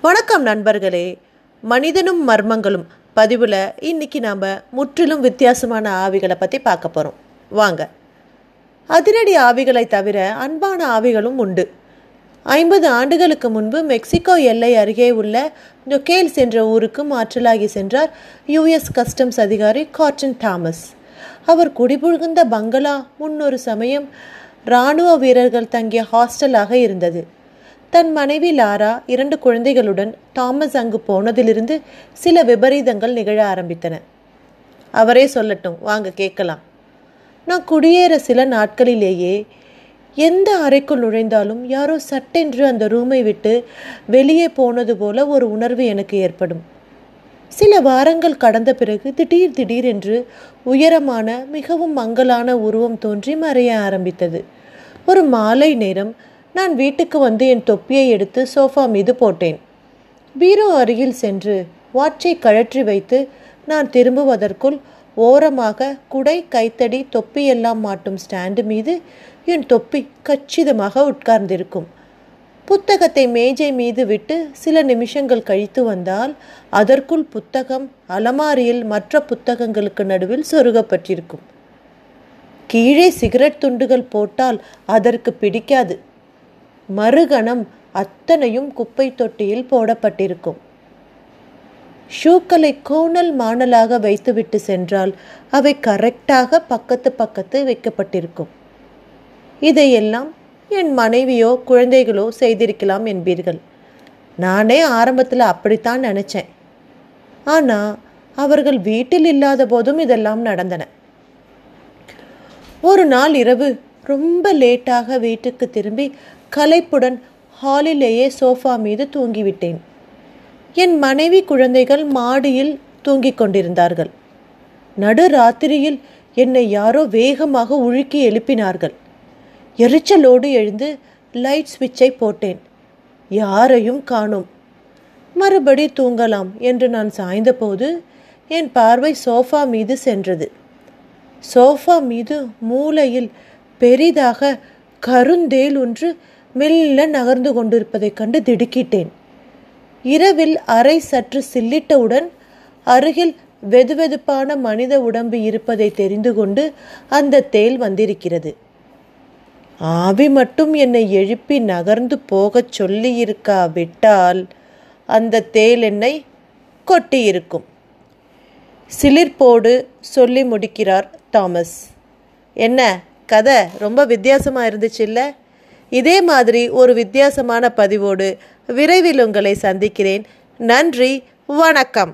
வணக்கம் நண்பர்களே. மனிதனும் மர்மங்களும். பதிவில் இன்னைக்கு நாம் முற்றிலும் வித்தியாசமான ஆவிகளை பற்றி பார்க்க போகிறோம் வாங்க. அதிரடி ஆவிகளை தவிர அன்பான ஆவிகளும் உண்டு. ஐம்பது ஆண்டுகளுக்கு முன்பு மெக்சிகோ எல்லை அருகே உள்ள நொகேல்ஸ் என்ற ஊருக்கு மாற்றலாகி சென்றார் யுஎஸ் கஸ்டம்ஸ் அதிகாரி காட்டன் தாமஸ். அவர் குடிபுகுந்த பங்களா முன்னொரு சமயம் இராணுவ வீரர்கள் தங்கிய ஹாஸ்டலாக இருந்தது. தன் மனைவி லாரா இரண்டு குழந்தைகளுடன் தாமஸ் அங்கு போனதிலிருந்து சில விபரீதங்கள் நிகழ ஆரம்பித்தன. அவரே சொல்லட்டும் வாங்க கேட்கலாம். நான் குடியேற சில நாட்களிலேயே எந்த அறைக்குள் நுழைந்தாலும் யாரோ சட்டென்று அந்த ரூமை விட்டு வெளியே போனது போல ஒரு உணர்வு எனக்கு ஏற்படும். சில வாரங்கள் கடந்த பிறகு திடீர் திடீர் என்று உயரமான மிகவும் மங்கலான உருவம் தோன்றி மறைய ஆரம்பித்தது. ஒரு மாலை நேரம் நான் வீட்டுக்கு வந்து என் தொப்பியை எடுத்து சோஃபா மீது போட்டேன். பீரோ அருகில் சென்று வாட்சை கழற்றி வைத்து நான் திரும்புவதற்குள் ஓரமாக குடை கைத்தடி தொப்பியெல்லாம் மாட்டும் ஸ்டாண்டு மீது என் தொப்பி கச்சிதமாக உட்கார்ந்திருக்கும். புத்தகத்தை மேஜை மீது விட்டு சில நிமிஷங்கள் கழித்து வந்தால் அதற்குள் புத்தகம் அலமாரியில் மற்ற புத்தகங்களுக்கு நடுவில் சொருகப்பட்டிருக்கும். கீழே சிகரெட் துண்டுகள் போட்டால் அதற்கு பிடிக்காது. மறுகணம் அத்தனையும் குப்பை தொட்டியில் போடப்பட்டிருக்கும். ஷூக்களை கோணல் மாணலாக வைத்துவிட்டு சென்றால் அவை கரெக்டாக பக்கத்து பக்கத்து வைக்கப்பட்டிருக்கும். இதையெல்லாம் என் மனைவியோ குழந்தைகளோ செய்திருக்கலாம் என்பீர்கள். நானே ஆரம்பத்தில் அப்படித்தான் நினச்சேன். ஆனால் அவர்கள் வீட்டில் இல்லாத போதும் இதெல்லாம் நடந்தன. ஒரு நாள் இரவு ரொம்ப லேட்டாக வீட்டுக்கு திரும்பி களைப்புடன் ஹாலிலேயே சோஃபா மீது தூங்கிவிட்டேன். என் மனைவி குழந்தைகள் மாடியில் தூங்கிக் கொண்டிருந்தார்கள். நடு ராத்திரியில் என்னை யாரோ வேகமாக உழுக்கி எழுப்பினார்கள். எரிச்சலோடு எழுந்து லைட் ஸ்விட்சை போட்டேன். யாரையும் காணோம். மறுபடி தூங்கலாம் என்று நான் சாய்ந்தபோது என் பார்வை சோஃபா மீது சென்றது. சோஃபா மீது மூலையில் பெரிதாக கருந்தேல் ஒன்று மெல்ல நகர்ந்து கொண்டிருப்பதைக் கண்டு திடுக்கிட்டேன். இரவில் அறை சற்று சில்லிட்டவுடன் அருகில் வெதுவெதுப்பான மனித உடம்பு இருப்பதை தெரிந்து கொண்டு அந்த தேல் வந்திருக்கிறது. ஆவி மட்டும் என்னை எழுப்பி நகர்ந்து போகச் சொல்லியிருக்கா விட்டால் அந்த தேல் என்னை கொட்டியிருக்கும். சிலிர்ப்போடு சொல்லி முடிக்கிறார் தாமஸ். என்ன கதை ரொம்ப வித்தியாசமாக இருந்துச்சு இல்லை இதே மாதிரி ஒரு வித்தியாசமான பதிவோடு விரைவில் உங்களை சந்திக்கிறேன். நன்றி வணக்கம்.